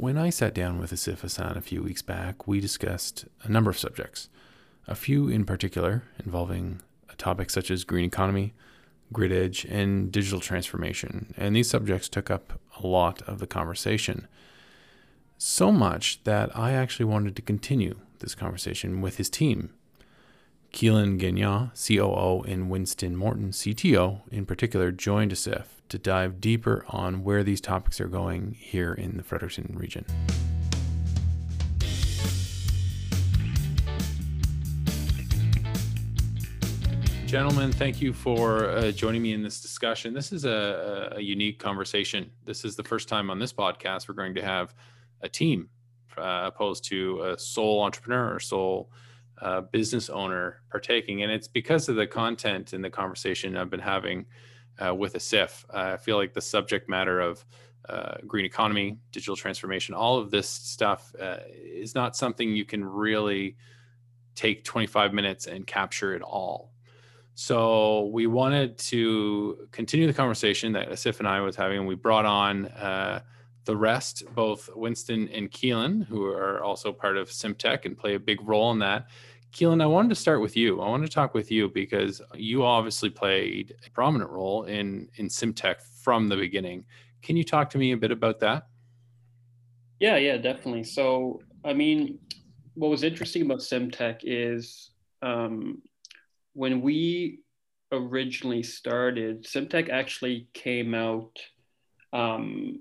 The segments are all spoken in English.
When I sat down with Asif Hassan a few weeks back, we discussed a number of subjects, a few in particular involving topics such as green economy, grid edge, and digital transformation. And these subjects took up a lot of the conversation. So much that I actually wanted to continue this conversation with his team. Keelan Gagnon, COO, and Winston Morton, CTO, in particular, joined Asif to dive deeper on where these topics are going here in the Fredericton region. Gentlemen, thank you for uh, joining me in this discussion. This is a, a, unique conversation. This is the first time on this podcast we're going to have a team uh, opposed to a sole entrepreneur or sole uh, business owner partaking. And it's because of the content and the conversation I've been having uh, with Asif. I feel like the subject matter of uh, green economy, digital transformation, all of this stuff uh, is not something you can really take 25 minutes and capture it all so we wanted to continue the conversation that Asif and I was having. We brought on uh, the rest, both Winston and Keelan, who are also part of Simtech and play a big role in that. Keelan, I wanted to start with you. I wanted to talk with you because you obviously played a prominent role in in Simtech from the beginning. Can you talk to me a bit about that? Yeah, yeah, definitely. So, I mean, what was interesting about Simtech is um, when we originally started, Simtech actually came out um,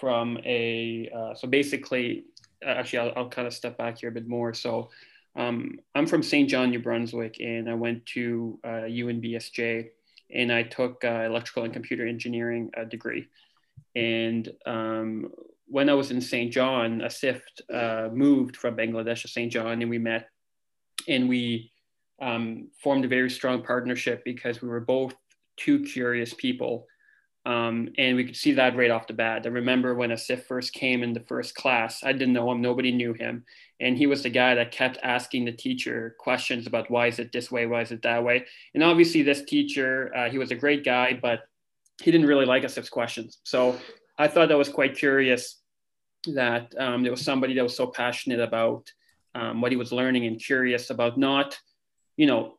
from a, uh, so basically, actually, I'll, I'll, kind of step back here a bit more. So um, I'm from Saint John, New Brunswick, and I went to uh, UNBSJ and I took uh, electrical and computer engineering uh, degree. And um, when I was in Saint John, Asif uh, moved from Bangladesh to Saint John, and we met, and we um, formed a very strong partnership because we were both two curious people. Um, and we could see that right off the bat. I remember when Asif first came in the first class, I didn't know him, nobody knew him. And he was the guy that kept asking the teacher questions about why is it this way, why is it that way. And obviously, this teacher, uh, he was a great guy, but he didn't really like Asif's questions. So I thought that was quite curious that um, there was somebody that was so passionate about um, what he was learning and curious about not you know,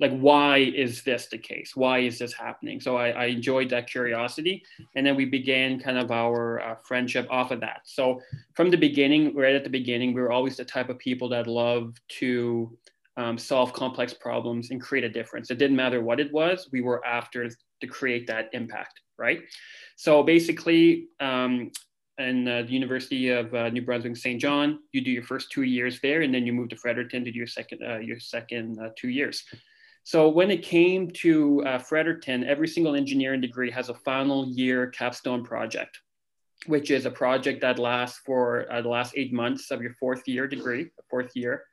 like why is this the case why is this happening so i, I enjoyed that curiosity and then we began kind of our uh, friendship off of that so from the beginning right at the beginning we were always the type of people that love to um, solve complex problems and create a difference it didn't matter what it was we were after to create that impact right so basically um, and uh, the University of uh, New Brunswick Saint John. You do your first two years there, and then you move to Fredericton to do your second uh, your second uh, two years. So when it came to uh, Fredericton, every single engineering degree has a final year capstone project, which is a project that lasts for uh, the last eight months of your fourth year degree, fourth year.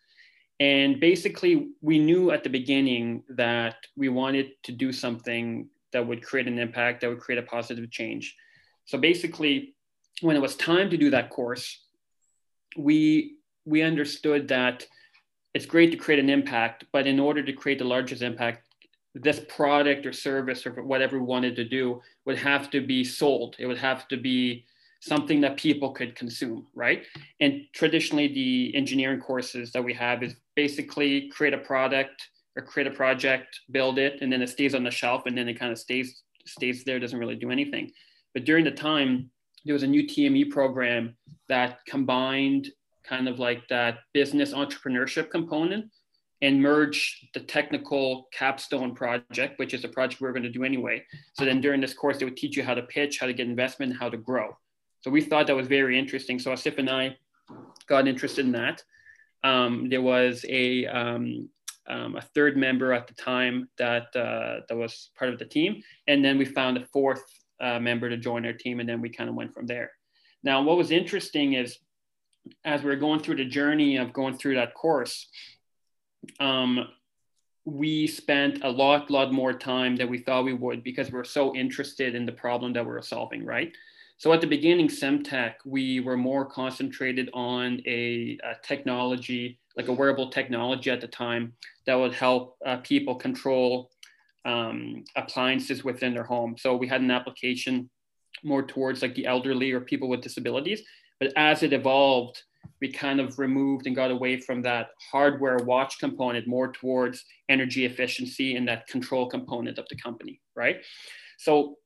And basically, we knew at the beginning that we wanted to do something that would create an impact, that would create a positive change. So basically, when it was time to do that course, we we understood that it's great to create an impact, but in order to create the largest impact, this product or service or whatever we wanted to do would have to be sold. It would have to be something that people could consume, right? And traditionally, the engineering courses that we have is basically create a product or create a project, build it, and then it stays on the shelf, and then it kind of stays stays there, doesn't really do anything. But during the time there was a new TME program that combined kind of like that business entrepreneurship component and merge the technical capstone project, which is a project we are going to do anyway. So then during this course, they would teach you how to pitch, how to get investment, how to grow. So we thought that was very interesting. So Asif and I got interested in that. Um, there was a, um, um, a third member at the time that, uh, that was part of the team. And then we found a fourth uh, member to join our team, and then we kind of went from there. Now, what was interesting is as we are going through the journey of going through that course, um, we spent a lot, lot more time than we thought we would because we are so interested in the problem that we are solving, right? So at the beginning, Simtech, we were more concentrated on a, a, technology, like a wearable technology at the time that would help uh, people control um, appliances within their home. So we had an application more towards like the elderly or people with disabilities. But as it evolved, we kind of removed and got away from that hardware watch component more towards energy efficiency and that control component of the company, right? So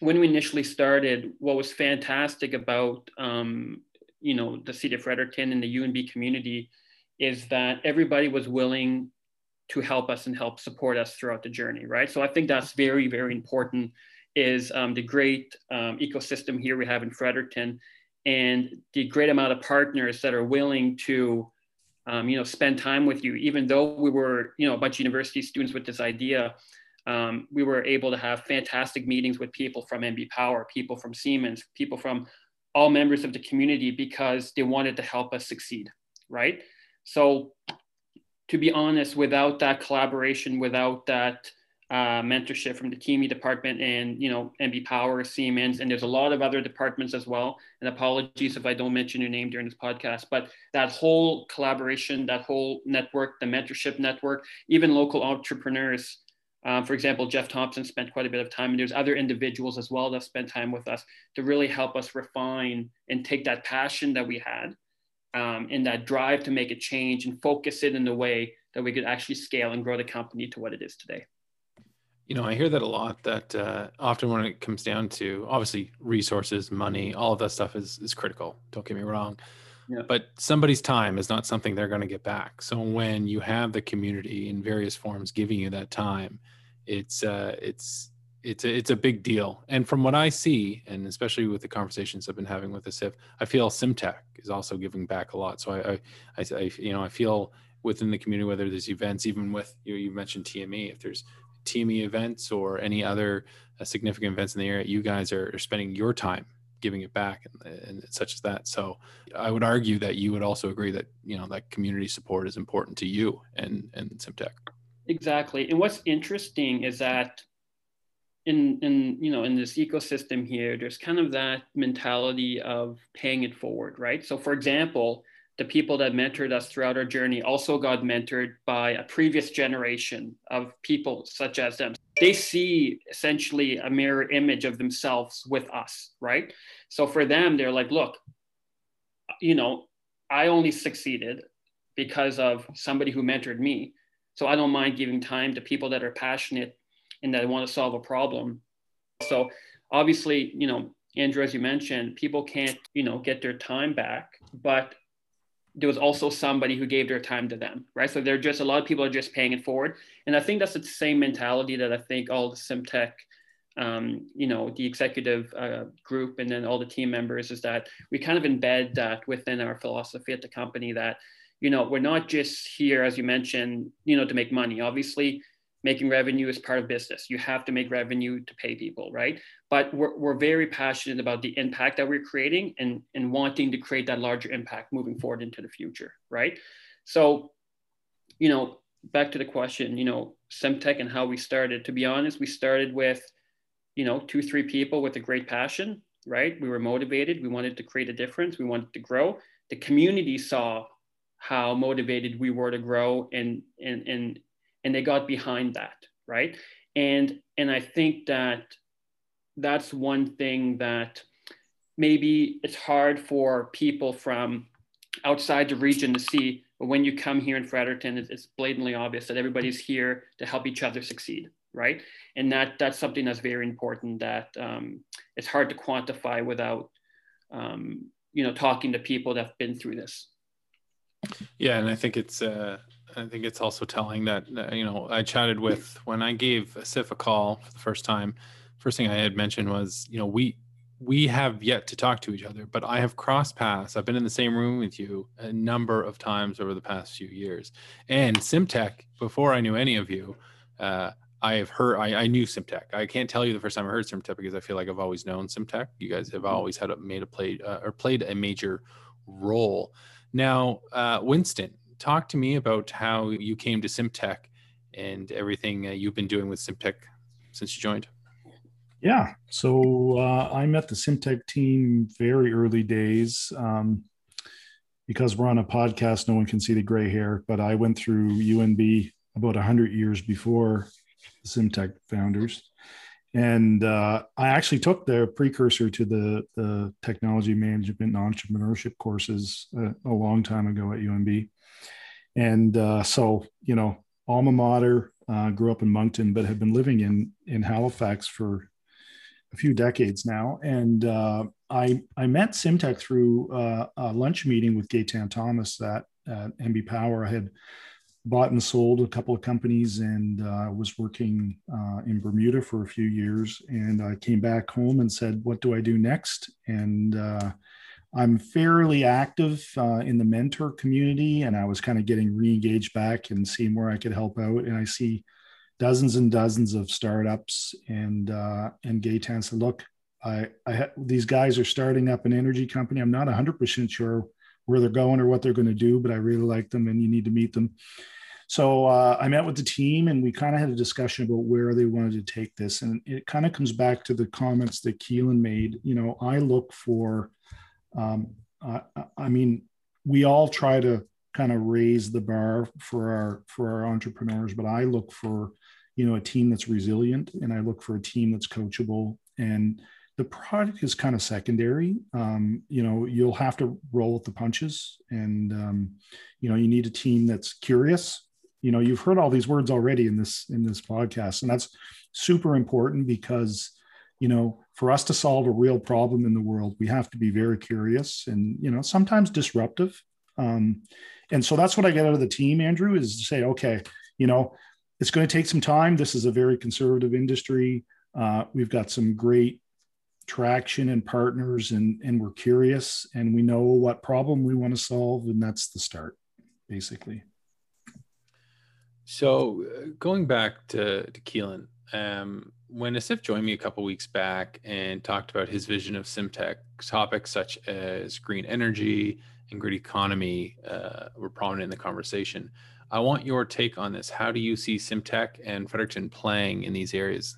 when we initially started, what was fantastic about um, you know the city of Fredericton and the UNB community is that everybody was willing to help us and help support us throughout the journey, right? So I think that's very very important. Is um, the great um, ecosystem here we have in Fredericton and the great amount of partners that are willing to um, you know spend time with you even though we were you know a bunch of university students with this idea um, we were able to have fantastic meetings with people from NB Power, people from Siemens, people from all members of the community because they wanted to help us succeed, right? So, to be honest, without that collaboration, without that uh, mentorship from the TME department and you know NB Power, Siemens, and there's a lot of other departments as well. And apologies if I don't mention your name during this podcast, but that whole collaboration, that whole network, the mentorship network, even local entrepreneurs. Um, for example, Jeff Thompson spent quite a bit of time, and there's other individuals as well that spent time with us to really help us refine and take that passion that we had um, and that drive to make a change and focus it in a way that we could actually scale and grow the company to what it is today. You know, I hear that a lot. That uh, often when it comes down to obviously resources, money, all of that stuff is is critical. Don't get me wrong. Yeah. But somebody's time is not something they're going to get back. So when you have the community in various forms giving you that time, it's uh, it's it's a, it's a big deal. And from what I see, and especially with the conversations I've been having with the CIF, I feel Simtech is also giving back a lot. So I, I, I, I you know, I feel within the community, whether there's events, even with you, know, you mentioned TME, if there's TME events or any other uh, significant events in the area, you guys are, are spending your time giving it back and, and, such as that. So I would argue that you would also agree that, you know, that community support is important to you and, and Simtech. Exactly. And what's interesting is that in, in, you know, in this ecosystem here, there's kind of that mentality of paying it forward, right? So for example, the people that mentored us throughout our journey also got mentored by a previous generation of people such as them. They see essentially a mirror image of themselves with us, right? So for them, they're like, look, you know, I only succeeded because of somebody who mentored me. So I don't mind giving time to people that are passionate and that want to solve a problem. So obviously, you know, Andrew, as you mentioned, people can't, you know, get their time back, but there was also somebody who gave their time to them, right? So they're just a lot of people are just paying it forward, and I think that's the same mentality that I think all the Simtech, um, you know, the executive uh, group, and then all the team members is that we kind of embed that within our philosophy at the company that, you know, we're not just here, as you mentioned, you know, to make money. Obviously, making revenue is part of business. You have to make revenue to pay people, right? But we're, we're very passionate about the impact that we're creating and, and wanting to create that larger impact moving forward into the future, right? So, you know, back to the question, you know, Simtech and how we started. To be honest, we started with, you know, two, three people with a great passion, right? We were motivated. We wanted to create a difference. We wanted to grow. The community saw how motivated we were to grow and, and, and and they got behind that right? And and i think that that's one thing that maybe it's hard for people from outside the region to see but when you come here in fredericton it's blatantly obvious that everybody's here to help each other succeed right? And that that's something that's very important that um, it's hard to quantify without um, you know talking to people that have been through this. Yeah and i think it's uh I think it's also telling that uh, you know I chatted with when I gave Sif a call for the first time. First thing I had mentioned was you know we we have yet to talk to each other, but I have crossed paths. I've been in the same room with you a number of times over the past few years. And Simtech, before I knew any of you, uh, I have heard. I, I, knew Simtech. I can't tell you the first time I heard Simtech because I feel like I've always known Simtech. You guys have mm-hmm. always had a, made a play uh, or played a major role. Now, uh, Winston, talk to me about how you came to Simtech and everything uh, you've been doing with Simtech since you joined. Yeah, so uh, I met the Simtech team very early days. Um, because we're on a podcast, no one can see the gray hair, but I went through UNB about 100 years before the Simtech founders. And uh, I actually took the precursor to the, the technology management and entrepreneurship courses a, a long time ago at UNB. And uh, so, you know, alma mater, uh, grew up in Moncton, but have been living in, in Halifax for a few decades now. And uh, I, I met Simtech through uh, a lunch meeting with Gaetan Thomas at, at NB Power. I had bought and sold a couple of companies and uh, was working uh, in Bermuda for a few years. And I came back home and said, What do I do next? And uh, I'm fairly active uh, in the mentor community, and I was kind of getting re engaged back and seeing where I could help out. And I see dozens and dozens of startups and uh, and Gaetan said, look, I, I ha- these guys are starting up an energy company. I'm not 100% sure where they're going or what they're going to do, but I really like them and you need to meet them. So uh, I met with the team and we kind of had a discussion about where they wanted to take this. And it kind of comes back to the comments that Keelan made. You know, I look for, um, I, I mean, we all try to kind of raise the bar for our for our entrepreneurs, but I look for you know a team that's resilient and i look for a team that's coachable. And the product is kind of secondary. Um, you know you'll have to roll with the punches and um, you know you need a team that's curious. You know you've heard all these words already in this in this podcast and that's super important because you know for us to solve a real problem in the world we have to be very curious and you know sometimes disruptive um, and so that's what i get out of the team andrew is to say okay you know it's going to take some time. This is a very conservative industry. Uh, we've got some great traction and partners, and and we're curious, and we know what problem we want to solve, and that's the start, basically. So, uh, going back to to Keelan, um, when Asif joined me a couple weeks back and talked about his vision of Simtech, topics such as green energy and grid economy uh, were prominent in the conversation. I want your take on this. How do you see Simtech and Fredericton playing in these areas?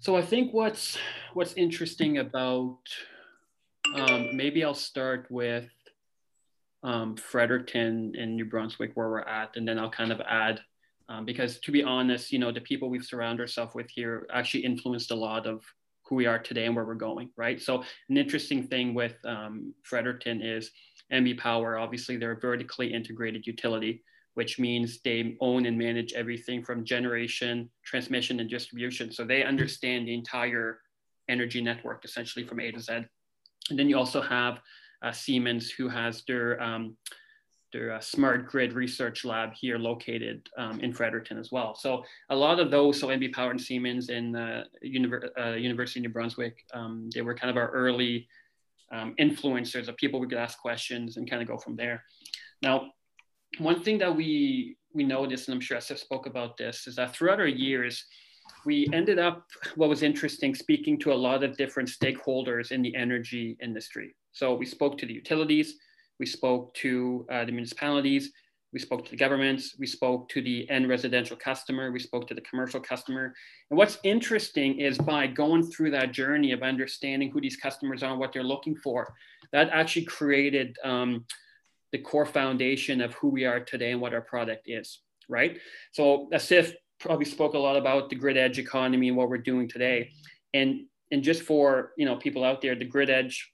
So I think what's what's interesting about um, maybe I'll start with um, Fredericton and New Brunswick where we're at, and then I'll kind of add um, because to be honest, you know, the people we've surrounded ourselves with here actually influenced a lot of who we are today and where we're going, right? So an interesting thing with um, Fredericton is NB Power, obviously they're a vertically integrated utility, which means they own and manage everything from generation, transmission, and distribution. So they understand the entire energy network essentially from A to Z. And then you also have uh, Siemens who has their um, their uh, smart grid research lab here located um, in Fredericton as well. So a lot of those, so NB Power and Siemens in uh, Univer uh, University of New Brunswick, um, they were kind of our early um, influencers of people we could ask questions and kind of go from there. Now, one thing that we we noticed, and I'm sure Asif spoke about this, is that throughout our years, we ended up what was interesting speaking to a lot of different stakeholders in the energy industry. So we spoke to the utilities, we spoke to uh, the municipalities, we spoke to the governments, we spoke to the end residential customer, we spoke to the commercial customer. And what's interesting is by going through that journey of understanding who these customers are and what they're looking for, that actually created um, the core foundation of who we are today and what our product is, right? So Asif probably spoke a lot about the grid edge economy and what we're doing today. And, and just for you know people out there, the grid edge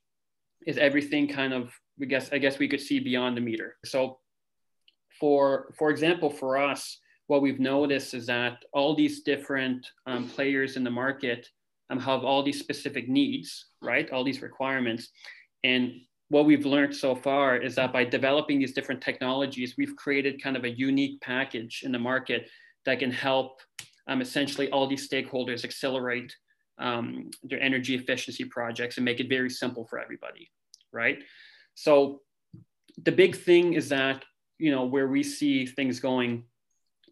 is everything kind of, we guess, I guess we could see beyond the meter. So for, for example, for us, what we've noticed is that all these different um, players in the market um, have all these specific needs, right? All these requirements. And what we've learned so far is that by developing these different technologies, we've created kind of a unique package in the market that can help um, essentially all these stakeholders accelerate um, their energy efficiency projects and make it very simple for everybody, right? So the big thing is that you know, where we see things going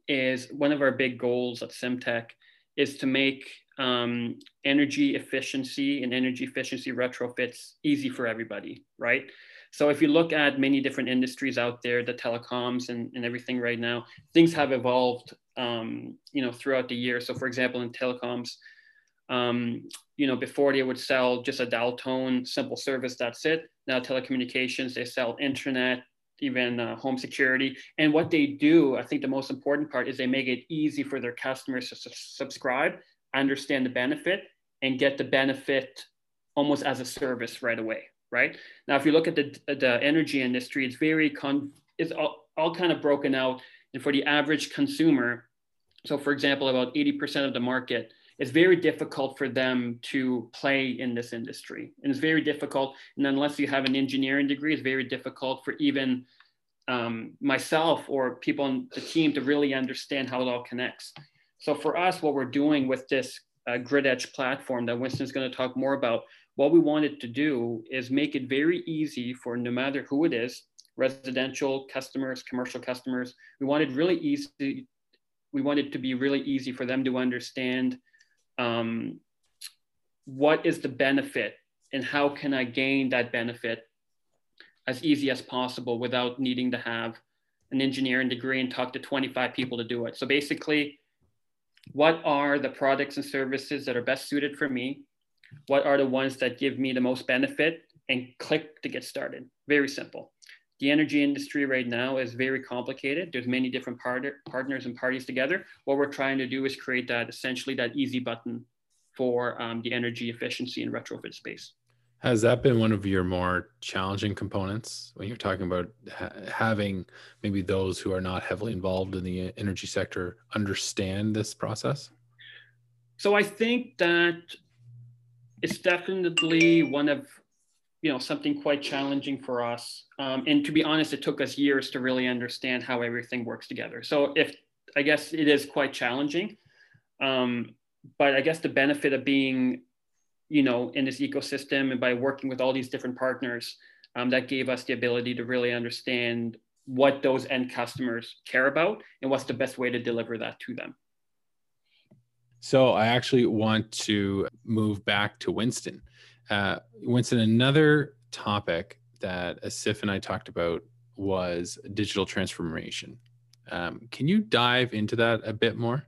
is one of our big goals at Simtech is to make um, energy efficiency and energy efficiency retrofits easy for everybody, right? So if you look at many different industries out there, the telecoms and, and everything right now, things have evolved, um, you know, throughout the year. So for example, in telecoms, um, you know, before they would sell just a dial tone simple service, that's it. Now telecommunications, they sell internet, even uh, home security. And what they do, I think the most important part is they make it easy for their customers to su- subscribe understand the benefit and get the benefit almost as a service right away right now if you look at the, the energy industry it's very con it's all, all kind of broken out and for the average consumer so for example about 80% of the market it's very difficult for them to play in this industry. And it's very difficult and unless you have an engineering degree it's very difficult for even um, myself or people on the team to really understand how it all connects. So for us what we're doing with this uh, grid edge platform that winston's going to talk more about what we wanted to do is make it very easy for no matter who it is residential customers commercial customers we wanted really easy we wanted it to be really easy for them to understand um, what is the benefit and how can I gain that benefit as easy as possible without needing to have an engineering degree and talk to 25 people to do it. So basically, what are the products and services that are best suited for me? What are the ones that give me the most benefit? And click to get started. Very simple the energy industry right now is very complicated. There's many different part- partners and parties together. What we're trying to do is create that essentially that easy button for um, the energy efficiency and retrofit space. Has that been one of your more challenging components when you're talking about ha- having maybe those who are not heavily involved in the energy sector understand this process? So I think that it's definitely one of you know something quite challenging for us. Um, and to be honest it took us years to really understand how everything works together. So if i guess it is quite challenging um, but i guess the benefit of being you know in this ecosystem and by working with all these different partners um, that gave us the ability to really understand what those end customers care about and what's the best way to deliver that to them. So i actually want to move back to winston uh, Winston, another topic that Asif and I talked about was digital transformation. Um, can you dive into that a bit more?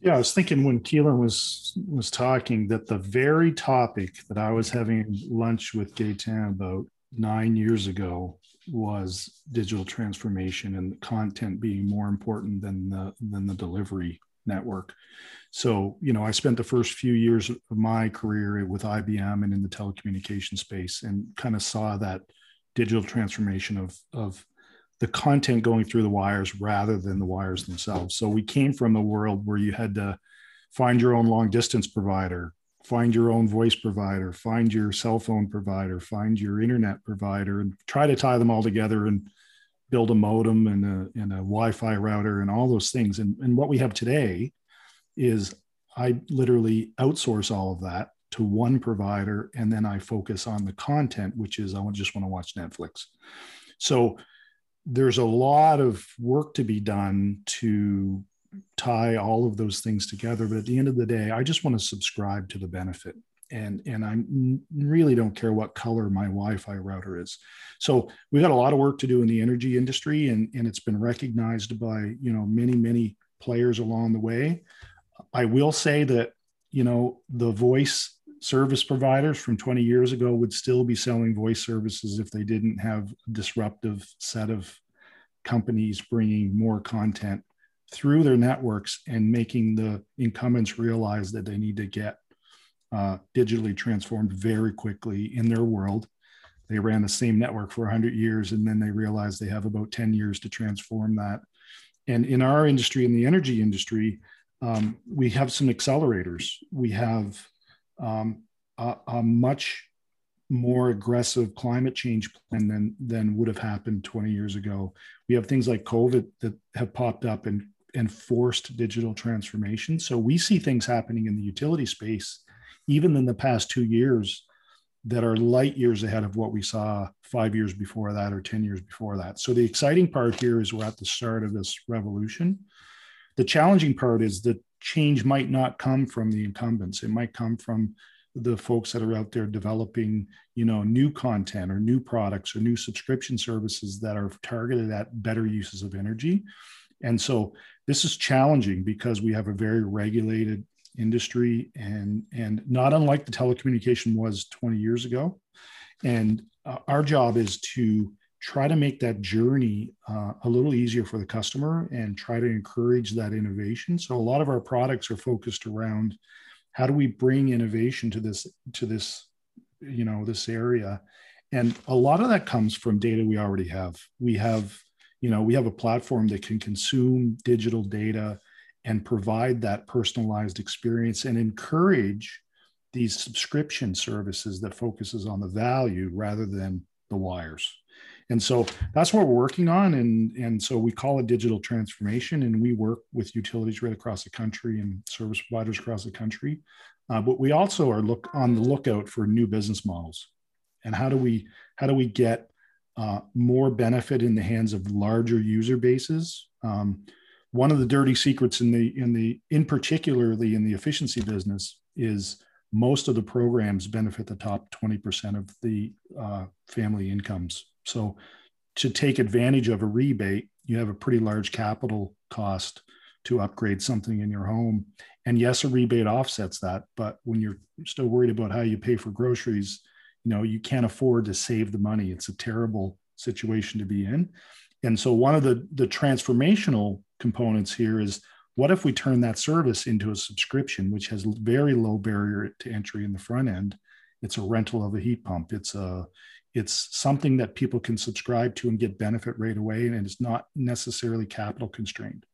Yeah, I was thinking when Keelan was was talking that the very topic that I was having lunch with Gaetan about nine years ago was digital transformation and content being more important than the than the delivery network. So, you know, I spent the first few years of my career with IBM and in the telecommunication space and kind of saw that digital transformation of, of the content going through the wires rather than the wires themselves. So we came from a world where you had to find your own long distance provider, find your own voice provider, find your cell phone provider, find your internet provider, and try to tie them all together and build a modem and a, and a Wi-Fi router and all those things. And, and what we have today is I literally outsource all of that to one provider, and then I focus on the content, which is I just want to watch Netflix. So there's a lot of work to be done to tie all of those things together. But at the end of the day, I just want to subscribe to the benefit and and I really don't care what color my Wi-Fi router is. So we've got a lot of work to do in the energy industry, and and it's been recognized by you know many many players along the way. I will say that you know the voice service providers from 20 years ago would still be selling voice services if they didn't have a disruptive set of companies bringing more content through their networks and making the incumbents realize that they need to get uh, digitally transformed very quickly in their world. They ran the same network for 100 years and then they realized they have about 10 years to transform that. And in our industry, in the energy industry, um, we have some accelerators. We have um, a, a, much more aggressive climate change plan than, than would have happened 20 years ago. We have things like COVID that have popped up and, and forced digital transformation. So we see things happening in the utility space even in the past two years that are light years ahead of what we saw five years before that or 10 years before that. So the exciting part here is we're at the start of this revolution. The challenging part is that change might not come from the incumbents. It might come from the folks that are out there developing, you know, new content or new products or new subscription services that are targeted at better uses of energy. And so this is challenging because we have a very regulated industry and and not unlike the telecommunication was 20 years ago. And uh, our job is to try to make that journey uh, a little easier for the customer and try to encourage that innovation. So a lot of our products are focused around how do we bring innovation to this to this you know this area. And a lot of that comes from data we already have. We have you know we have a platform that can consume digital data and provide that personalized experience and encourage these subscription services that focuses on the value rather than the wires. And so that's what we're working on and and so we call it digital transformation and we work with utilities right across the country and service providers across the country. Uh, but we also are look on the lookout for new business models. And how do we how do we get uh, more benefit in the hands of larger user bases? Um, one of the dirty secrets in the in the in particularly in the efficiency business is most of the programs benefit the top 20% of the uh, family incomes. So to take advantage of a rebate you have a pretty large capital cost to upgrade something in your home. And yes a rebate offsets that but when you're still worried about how you pay for groceries you know you can't afford to save the money. It's a terrible situation to be in and so one of the the transformational components here is what if we turn that service into a subscription which has very low barrier to entry in the front end? It's a rental of a heat pump. It's a it's something that people can subscribe to and get benefit right away and it's not necessarily capital constrained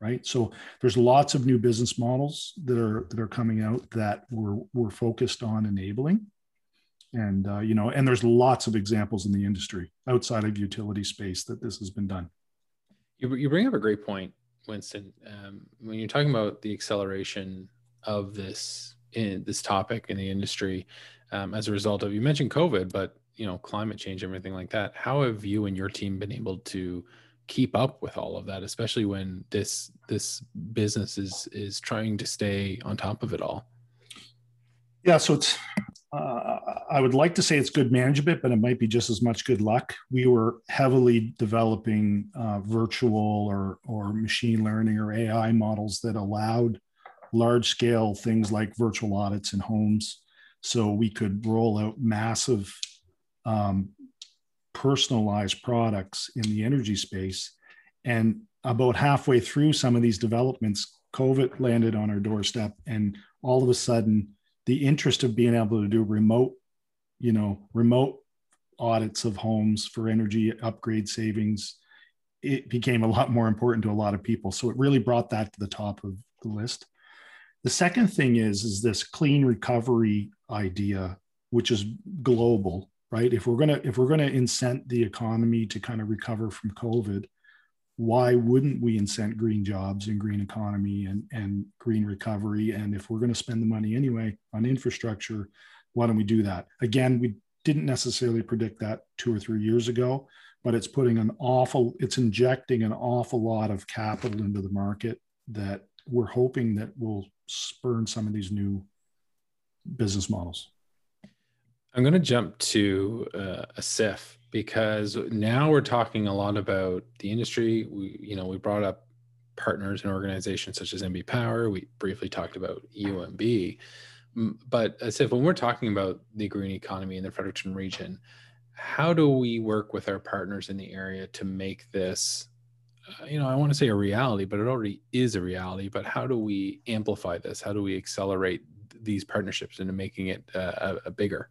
right? So there's lots of new business models that are that are coming out that we're we're focused on enabling and uh, you know and there's lots of examples in the industry outside of utility space that this has been done. You, you bring up a great point winston. Um, when you're talking about the acceleration of this in this topic in the industry um, as a result of you mentioned covid but you know climate change everything like that how have you and your team been able to keep up with all of that especially when this this business is is trying to stay on top of it all? Yeah so it's uh, i would like to say it's good management but it might be just as much good luck we were heavily developing uh, virtual or or machine learning or ai models that allowed large scale things like virtual audits in homes so we could roll out massive um, personalized products in the energy space. And about halfway through some of these developments, COVID landed on our doorstep, and all of a sudden, the interest of being able to do remote, you know, remote audits of homes for energy upgrade savings, it became a lot more important to a lot of people. So it really brought that to the top of the list. The second thing is is this clean recovery idea, which is global right? If we're gonna if we're gonna incent the economy to kind of recover from COVID, why wouldn't we incent green jobs and green economy and and green recovery? And if we're to spend the money anyway on infrastructure, why don't we do that? Again, we didn't necessarily predict that two or three years ago, but it's putting an awful, it's injecting an awful lot of capital into the market that we're hoping that will spurn some of these new business models. I'm going to jump to uh, Asif because now we're talking a lot about the industry. We, you know, we brought up partners and organizations such as NB Power. We briefly talked about UNB, but Asif when we're talking about the green economy in the Fredericton region, how do we work with our partners in the area to make this, uh, you know, I want to say a reality, but it already is a reality. But how do we amplify this? How do we accelerate these partnerships into making it uh, a, a bigger?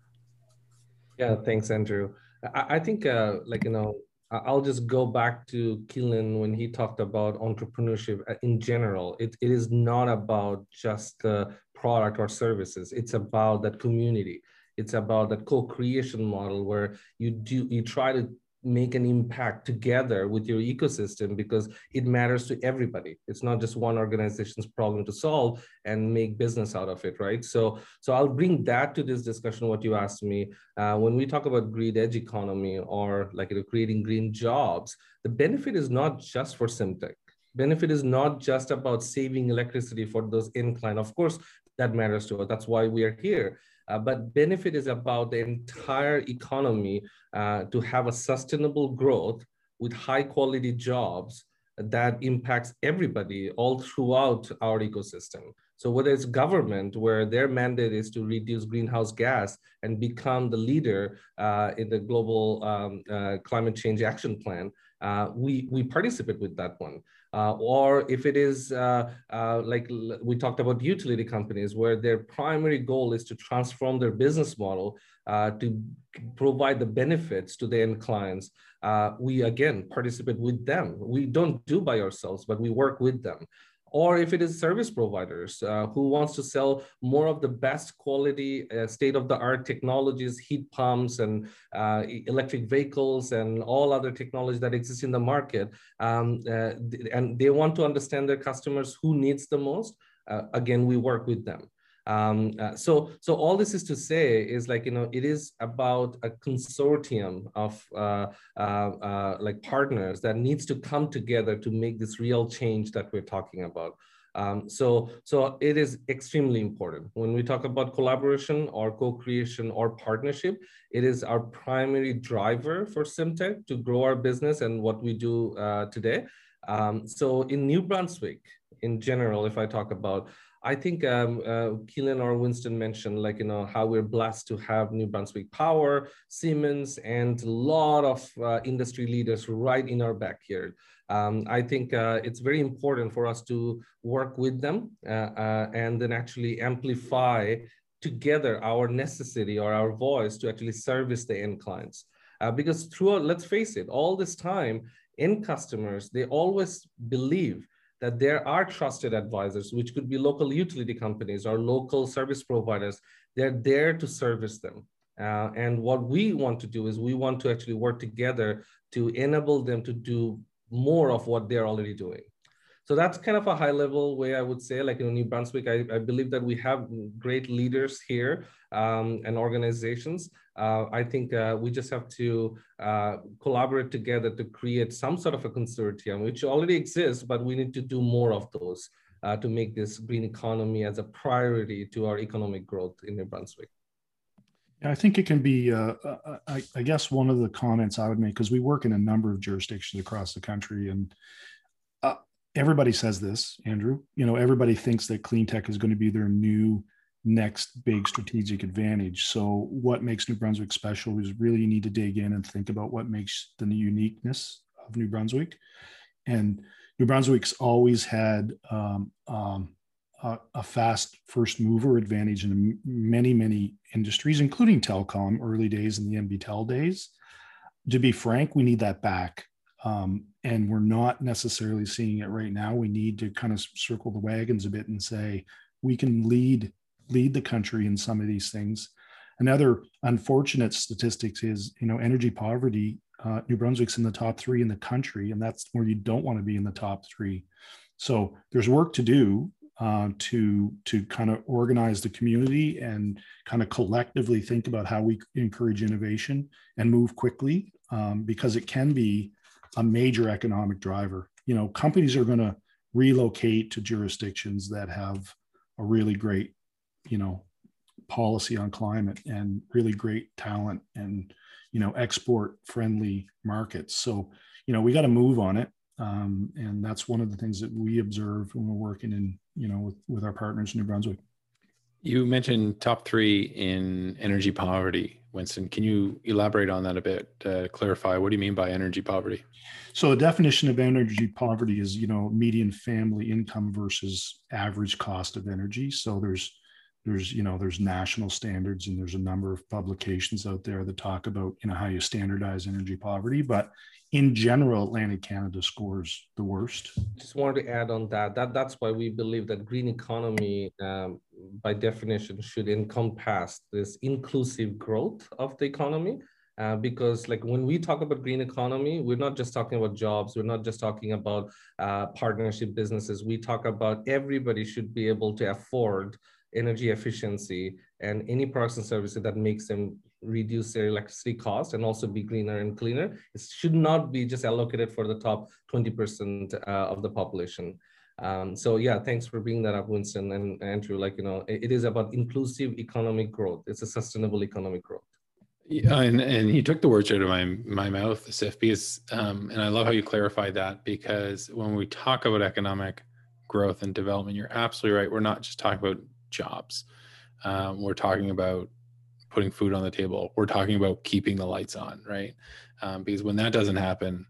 Yeah, thanks, Andrew. I, I think, uh, like, you know, I'll just go back to Keelan when he talked about entrepreneurship uh, in general. It, it is not about just the product or services. It's about that community. It's about that co-creation model where you do you try to make an impact together with your ecosystem because it matters to everybody it's not just one organization's problem to solve and make business out of it right so so i'll bring that to this discussion what you asked me uh, when we talk about green edge economy or like you know, creating green jobs the benefit is not just for simtech benefit is not just about saving electricity for those incline of course that matters to us that's why we are here uh, but benefit is about the entire economy uh, to have a sustainable growth with high quality jobs that impacts everybody all throughout our ecosystem. So whether it's government, where their mandate is to reduce greenhouse gas and become the leader uh, in the global um, uh, climate change action plan, uh, we, we participate with that one. Uh, or if it is uh, uh, like we talked about utility companies where their primary goal is to transform their business model to provide the benefits to the end clients, we again participate with them. We don't do by ourselves, but we work with them or if it is service providers uh, who wants to sell more of the best quality uh, state of the art technologies heat pumps and uh, electric vehicles and all other technology that exists in the market um, uh, and they want to understand their customers who needs the most uh, again we work with them um, uh, so, so all this is to say is like you know it is about a consortium of uh, uh, uh, like partners that needs to come together to make this real change that we're talking about. Um, so, so it is extremely important when we talk about collaboration or co-creation or partnership. It is our primary driver for Simtech to grow our business and what we do uh, today. Um, so, in New Brunswick, in general, if I talk about I think um, uh, Keelan or Winston mentioned, like, you know, how we're blessed to have New Brunswick Power, Siemens, and a lot of uh, industry leaders right in our backyard. Um, I think uh, it's very important for us to work with them uh, uh, and then actually amplify together our necessity or our voice to actually service the end clients. Uh, because throughout, let's face it, all this time, end customers, they always believe that there are trusted advisors, which could be local utility companies or local service providers. They're there to service them. Uh, and what we want to do is we want to actually work together to enable them to do more of what they're already doing. So that's kind of a high level way I would say, like in New Brunswick, I, I believe that we have great leaders here um, and organizations. Uh, I think uh, we just have to uh, collaborate together to create some sort of a consortium, which already exists, but we need to do more of those uh, to make this green economy as a priority to our economic growth in New Brunswick. I think it can be, uh, uh, I, I, guess, one of the comments I would make, because we work in a number of jurisdictions across the country. And everybody says this, Andrew. You know, everybody thinks that clean tech is going to be their new next big strategic advantage. So, what makes New Brunswick special is really you need to dig in and think about what makes the uniqueness of New Brunswick. And New Brunswick's always had um, um, a, a, fast first mover advantage in many, many industries, including telecom, early days and the NBTel days. To be frank, we need that back. Um, and we're not necessarily seeing it right now. We need to kind of circle the wagons a bit and say we can lead lead the country in some of these things. Another unfortunate statistics is you know energy poverty. Uh, New Brunswick's in the top three in the country, and that's where you don't want to be in the top three. So there's work to do uh, to to kind of organize the community and kind of collectively think about how we encourage innovation and move quickly um, because it can be a major economic driver. You know, companies are going to relocate to jurisdictions that have a really great, you know, policy on climate and really great talent and you know export friendly markets. So you know we got to move on it, um, and that's one of the things that we observe when we're working in you know with, with our partners in New Brunswick. You mentioned top three in energy poverty. Winston, can you elaborate on that a bit? Uh, clarify what do you mean by energy poverty? So, the definition of energy poverty is, you know, median family income versus average cost of energy. So, there's there's you know there's national standards and there's a number of publications out there that talk about you know how you standardize energy poverty but in general atlantic canada scores the worst. Just wanted to add on that. That that's why we believe that green economy um, by definition should encompass this inclusive growth of the economy. Uh, because like when we talk about green economy we're not just talking about jobs. We're not just talking about uh, partnership businesses. We talk about everybody should be able to afford energy efficiency and any products and services that makes them reduce their electricity cost and also be greener and cleaner. It should not be just allocated for the top 20% uh, of the population. Um, so yeah, thanks for bringing that up, Winston and Andrew. Like, you know, it, it is about inclusive economic growth. It's a sustainable economic growth. Yeah, and, and he took the words out of my, my mouth, Sif, because, um, and I love how you clarified that because when we talk about economic growth and development, you're absolutely right. We're not just talking about jobs. Um, we're talking about putting food on the table. We're talking about keeping the lights on, right? Um, because when that doesn't happen,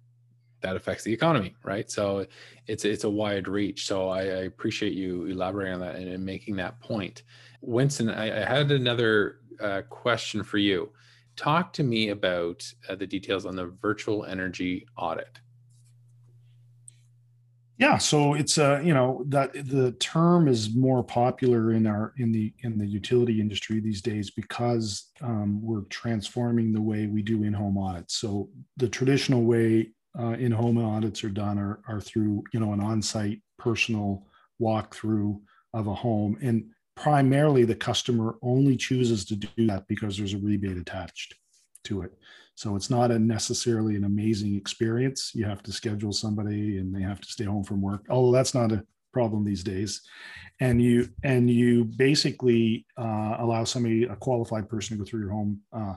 that affects the economy, right? So it's it's a wide reach. So I, I appreciate you elaborating on that and, and making that point. Winston, I, I had another uh, question for you. Talk to me about uh, the details on the virtual energy audit. Yeah, so it's uh, you know that the term is more popular in our in the in the utility industry these days because um, we're transforming the way we do in-home audits. So the traditional way uh, in-home audits are done are, are through you know an on-site personal walkthrough of a home, and primarily the customer only chooses to do that because there's a rebate attached to it. So it's not a necessarily an amazing experience. You have to schedule somebody and they have to stay home from work. Although that's not a problem these days. And you and you basically uh, allow somebody, a qualified person, to go through your home, uh,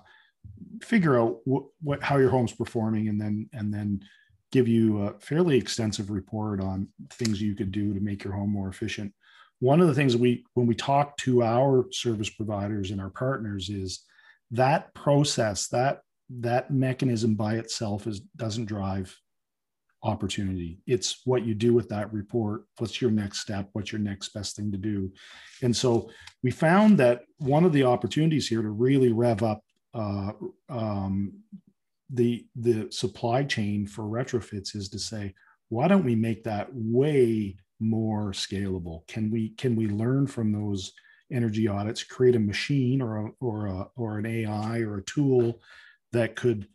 figure out what, what how your home's performing, and then and then give you a fairly extensive report on things you could do to make your home more efficient. One of the things we when we talk to our service providers and our partners is that process that that mechanism by itself is doesn't drive opportunity. It's what you do with that report. What's your next step? What's your next best thing to do? And so we found that one of the opportunities here to really rev up uh, um, the the supply chain for retrofits is to say why don't we make that way more scalable? Can we can we learn from those energy audits create a machine or a, or a, or an ai or a tool that could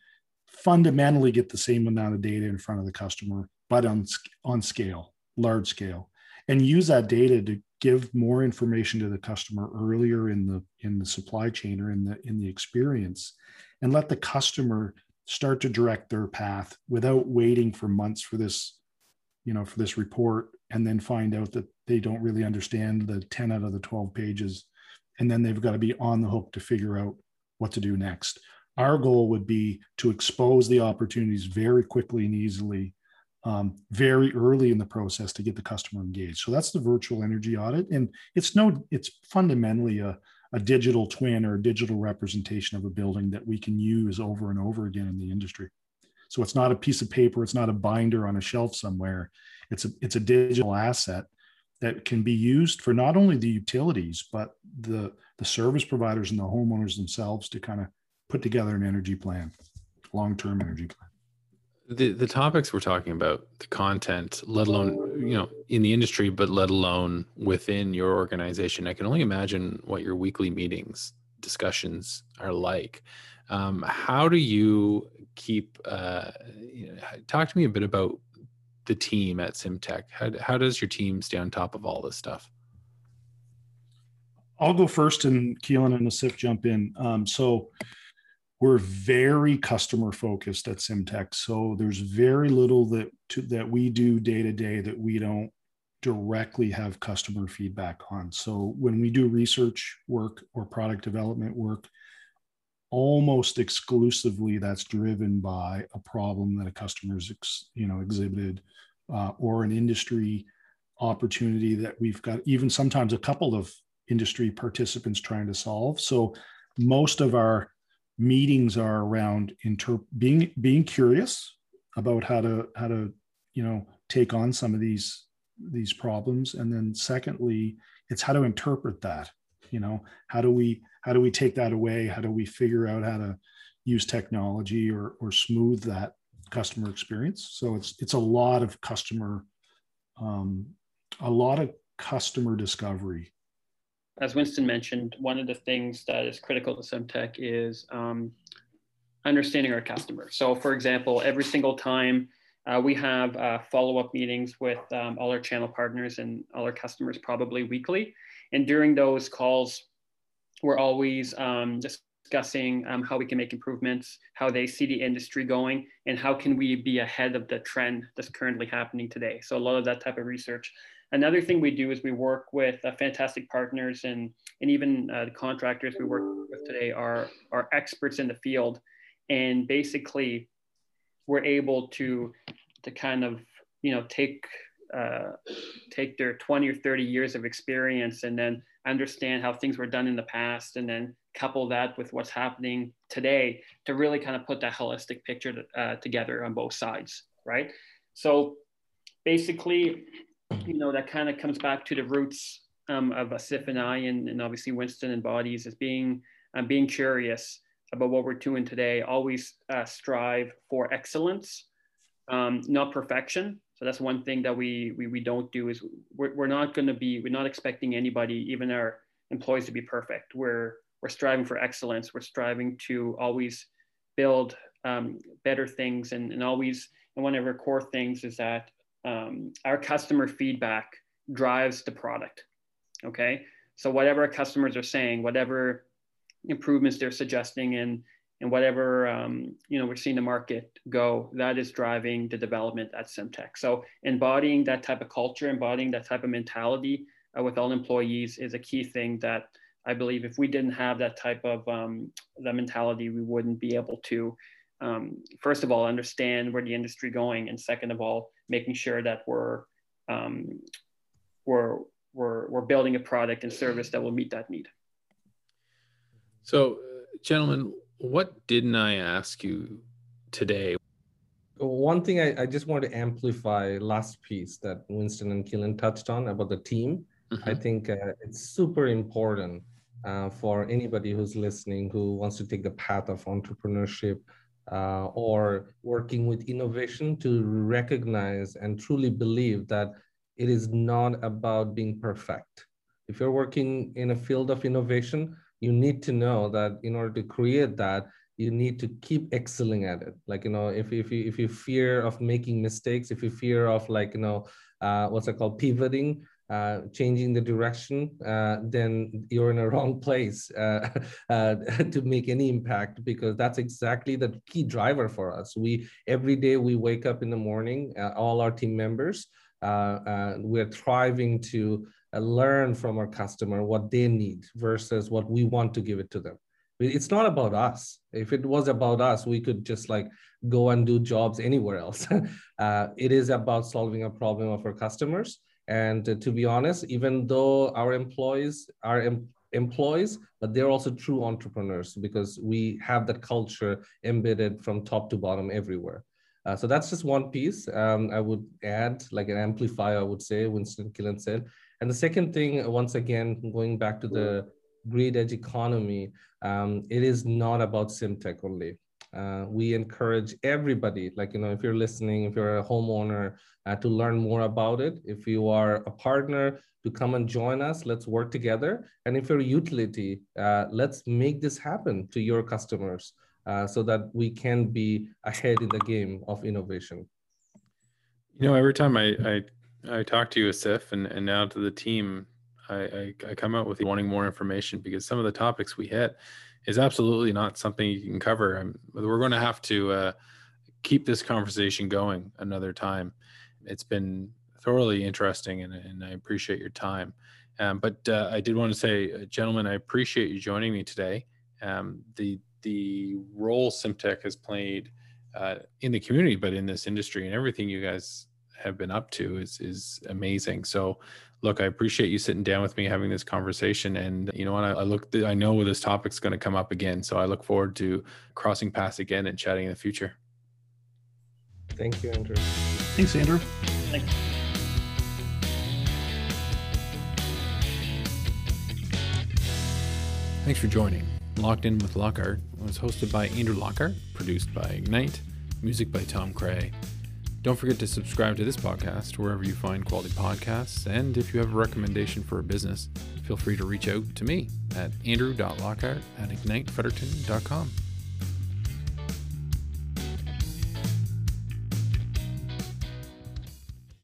fundamentally get the same amount of data in front of the customer, but on, on scale, large scale, and use that data to give more information to the customer earlier in the in the supply chain or in the in the experience and let the customer start to direct their path without waiting for months for this you know for this report and then find out that they don't really understand the 10 out of the 12 pages. And then they've got to be on the hook to figure out what to do next. Our goal would be to expose the opportunities very quickly and easily um, very early in the process to get the customer engaged. So that's the virtual energy audit. And it's no it's fundamentally a, a digital twin or a digital representation of a building that we can use over and over again in the industry so it's not a piece of paper it's not a binder on a shelf somewhere it's a it's a digital asset that can be used for not only the utilities but the the service providers and the homeowners themselves to kind of put together an energy plan, long-term energy plan. The the topics we're talking about, the content, let alone you know in the industry, but let alone within your organization. I can only imagine what your weekly meetings discussions are like. Um, how do you keep? Uh, you know, talk to me a bit about the team at Simtech. How, how does your team stay on top of all this stuff? I'll go first, and Keelan and Asif jump in. Um, so we're very customer focused at Simtech. So there's very little that to, that we do day to day that we don't directly have customer feedback on. So when we do research work or product development work, almost exclusively that's driven by a problem that a customer's ex, you know exhibited uh, or an industry opportunity that we've got even sometimes a couple of industry participants trying to solve. So most of our meetings are around inter- being being curious about how to how to you know take on some of these these problems and then secondly it's how to interpret that you know how do we how do we take that away how do we figure out how to use technology or or smooth that customer experience so it's it's a lot of customer um, a lot of customer discovery as Winston mentioned, one of the things that is critical to Simtech is um, understanding our customer. So, for example, every single time uh, we have uh, follow-up meetings with um, all our channel partners and all our customers, probably weekly. And during those calls, we're always um, discussing um, how we can make improvements, how they see the industry going, and how can we be ahead of the trend that's currently happening today. So a lot of that type of research Another thing we do is we work with uh, fantastic partners and, and even uh, the contractors we work with today are, are experts in the field. And basically, we're able to, to kind of, you know, take uh, take their 20 or 30 years of experience and then understand how things were done in the past and then couple that with what's happening today to really kind of put that holistic picture uh, together on both sides, right? So basically, you know, that kind of comes back to the roots um, of Asif and I, and, and obviously Winston and bodies as being um, being curious about what we're doing today. Always uh, strive for excellence, um, not perfection. So that's one thing that we we, we don't do is we're, we're not going to be we're not expecting anybody, even our employees, to be perfect. We're we're striving for excellence. We're striving to always build um, better things, and, and always and one of our core things is that um, our customer feedback drives the product. Okay, so whatever our customers are saying, whatever improvements they're suggesting, and and whatever um, you know we're seeing the market go, that is driving the development at Simtech. So embodying that type of culture, embodying that type of mentality uh, with all employees is a key thing that I believe if we didn't have that type of um, that mentality, we wouldn't be able to, um, first of all, understand where the industry going, and second of all, making sure that we're um, we're we're we're building a product and service that will meet that need. So, uh, gentlemen, what didn't I ask you today? One thing I, I just want to amplify last piece that Winston and Keelan touched on about the team. Mm-hmm. I think uh, it's super important uh, for anybody who's listening who wants to take the path of entrepreneurship uh, or working with innovation to recognize and truly believe that it is not about being perfect. If you're working in a field of innovation, you need to know that in order to create that, you need to keep excelling at it. Like, you know, if, if, you, if you fear of making mistakes, if you fear of like, you know, uh, what's it called, pivoting, uh, changing the direction, uh, then you're in a wrong place uh, uh, to make any impact because that's exactly the key driver for us. We every day we wake up in the morning, uh, all our team members, we're thriving to learn from our customer what they need versus what we want to give it to them. It's not about us. If it was about us, we could just like go and do jobs anywhere else. it is about solving a problem of our customers and uh, to be honest, even though our employees are em- employees, but they're also true entrepreneurs because we have that culture embedded from top to bottom everywhere. Uh, so that's just one piece um, I would add, like an amplifier, I would say, Winston Keelan said. And the second thing, once again, going back to the grid edge economy, um, it is not about Simtech only. Uh, we encourage everybody, like, you know, if you're listening, if you're a homeowner, uh, to learn more about it. If you are a partner, to come and join us. Let's work together. And if you're a utility, uh, let's make this happen to your customers uh, so that we can be ahead in the game of innovation. You know, every time I, I, I talked to you, Asif, and, and now to the team, I, I, I come out with wanting more information because some of the topics we hit is absolutely not something you can cover. I'm, we're going to have to uh, keep this conversation going another time. It's been thoroughly interesting, and, and I appreciate your time. Um, but uh, I did want to say, uh, gentlemen, I appreciate you joining me today. Um, the the role Simtech has played uh, in the community, but in this industry, and everything you guys have been up to is is amazing. So look, I appreciate you sitting down with me, having this conversation. And you know what? I, I look, I know this topic's going to come up again. So I look forward to crossing paths again and chatting in the future. Thank you, Andrew. Thanks, Andrew. Thanks. Thanks for joining. Locked In with Lockhart was hosted by Andrew Lockhart, produced by Ignite, music by Tom Cray. Don't forget to subscribe to this podcast wherever you find quality podcasts. And if you have a recommendation for a business, feel free to reach out to me at andrew.lockhart at ignitefredericton.com.